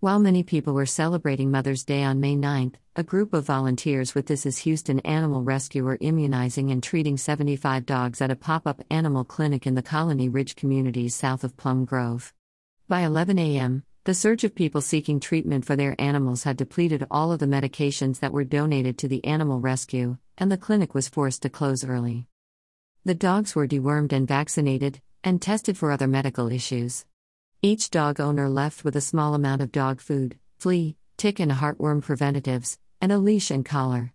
While many people were celebrating Mother's Day on May 9th, a group of volunteers with This Is Houston Animal Rescue were immunizing and treating 75 dogs at a pop up animal clinic in the Colony Ridge communities south of Plum Grove. By 11 a.m., the surge of people seeking treatment for their animals had depleted all of the medications that were donated to the animal rescue, and the clinic was forced to close early. The dogs were dewormed and vaccinated, and tested for other medical issues. Each dog owner left with a small amount of dog food, flea, tick, and heartworm preventatives, and a leash and collar.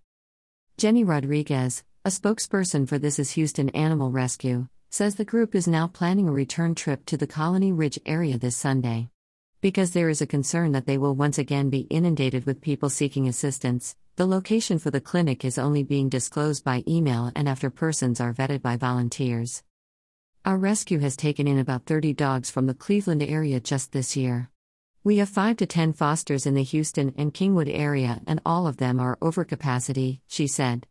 Jenny Rodriguez, a spokesperson for This Is Houston Animal Rescue, says the group is now planning a return trip to the Colony Ridge area this Sunday. Because there is a concern that they will once again be inundated with people seeking assistance, the location for the clinic is only being disclosed by email and after persons are vetted by volunteers. Our rescue has taken in about 30 dogs from the Cleveland area just this year. We have 5 to 10 fosters in the Houston and Kingwood area, and all of them are over capacity, she said.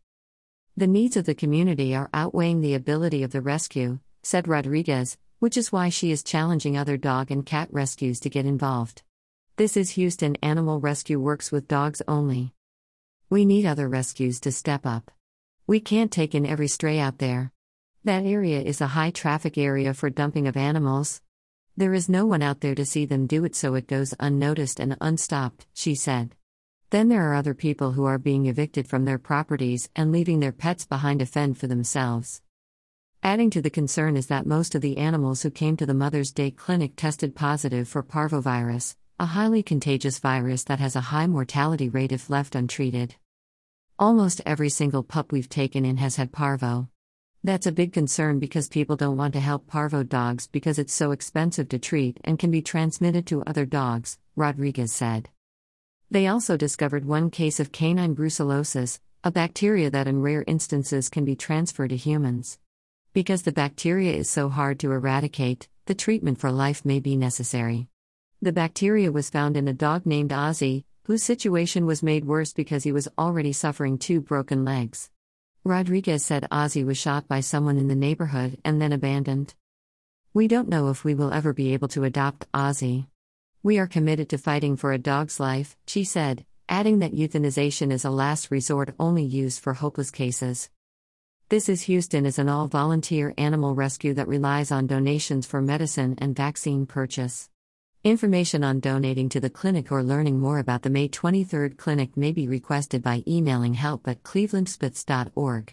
The needs of the community are outweighing the ability of the rescue, said Rodriguez, which is why she is challenging other dog and cat rescues to get involved. This is Houston Animal Rescue works with dogs only. We need other rescues to step up. We can't take in every stray out there. That area is a high traffic area for dumping of animals. There is no one out there to see them do it, so it goes unnoticed and unstopped, she said. Then there are other people who are being evicted from their properties and leaving their pets behind to fend for themselves. Adding to the concern is that most of the animals who came to the Mother's Day clinic tested positive for parvovirus, a highly contagious virus that has a high mortality rate if left untreated. Almost every single pup we've taken in has had parvo. That's a big concern because people don't want to help parvo dogs because it's so expensive to treat and can be transmitted to other dogs, Rodriguez said. They also discovered one case of canine brucellosis, a bacteria that in rare instances can be transferred to humans. Because the bacteria is so hard to eradicate, the treatment for life may be necessary. The bacteria was found in a dog named Ozzy, whose situation was made worse because he was already suffering two broken legs. Rodriguez said Ozzy was shot by someone in the neighborhood and then abandoned. We don't know if we will ever be able to adopt Ozzy. We are committed to fighting for a dog's life, she said, adding that euthanization is a last resort only used for hopeless cases. This is Houston is an all volunteer animal rescue that relies on donations for medicine and vaccine purchase. Information on donating to the clinic or learning more about the May 23rd clinic may be requested by emailing help at clevelandspitz.org.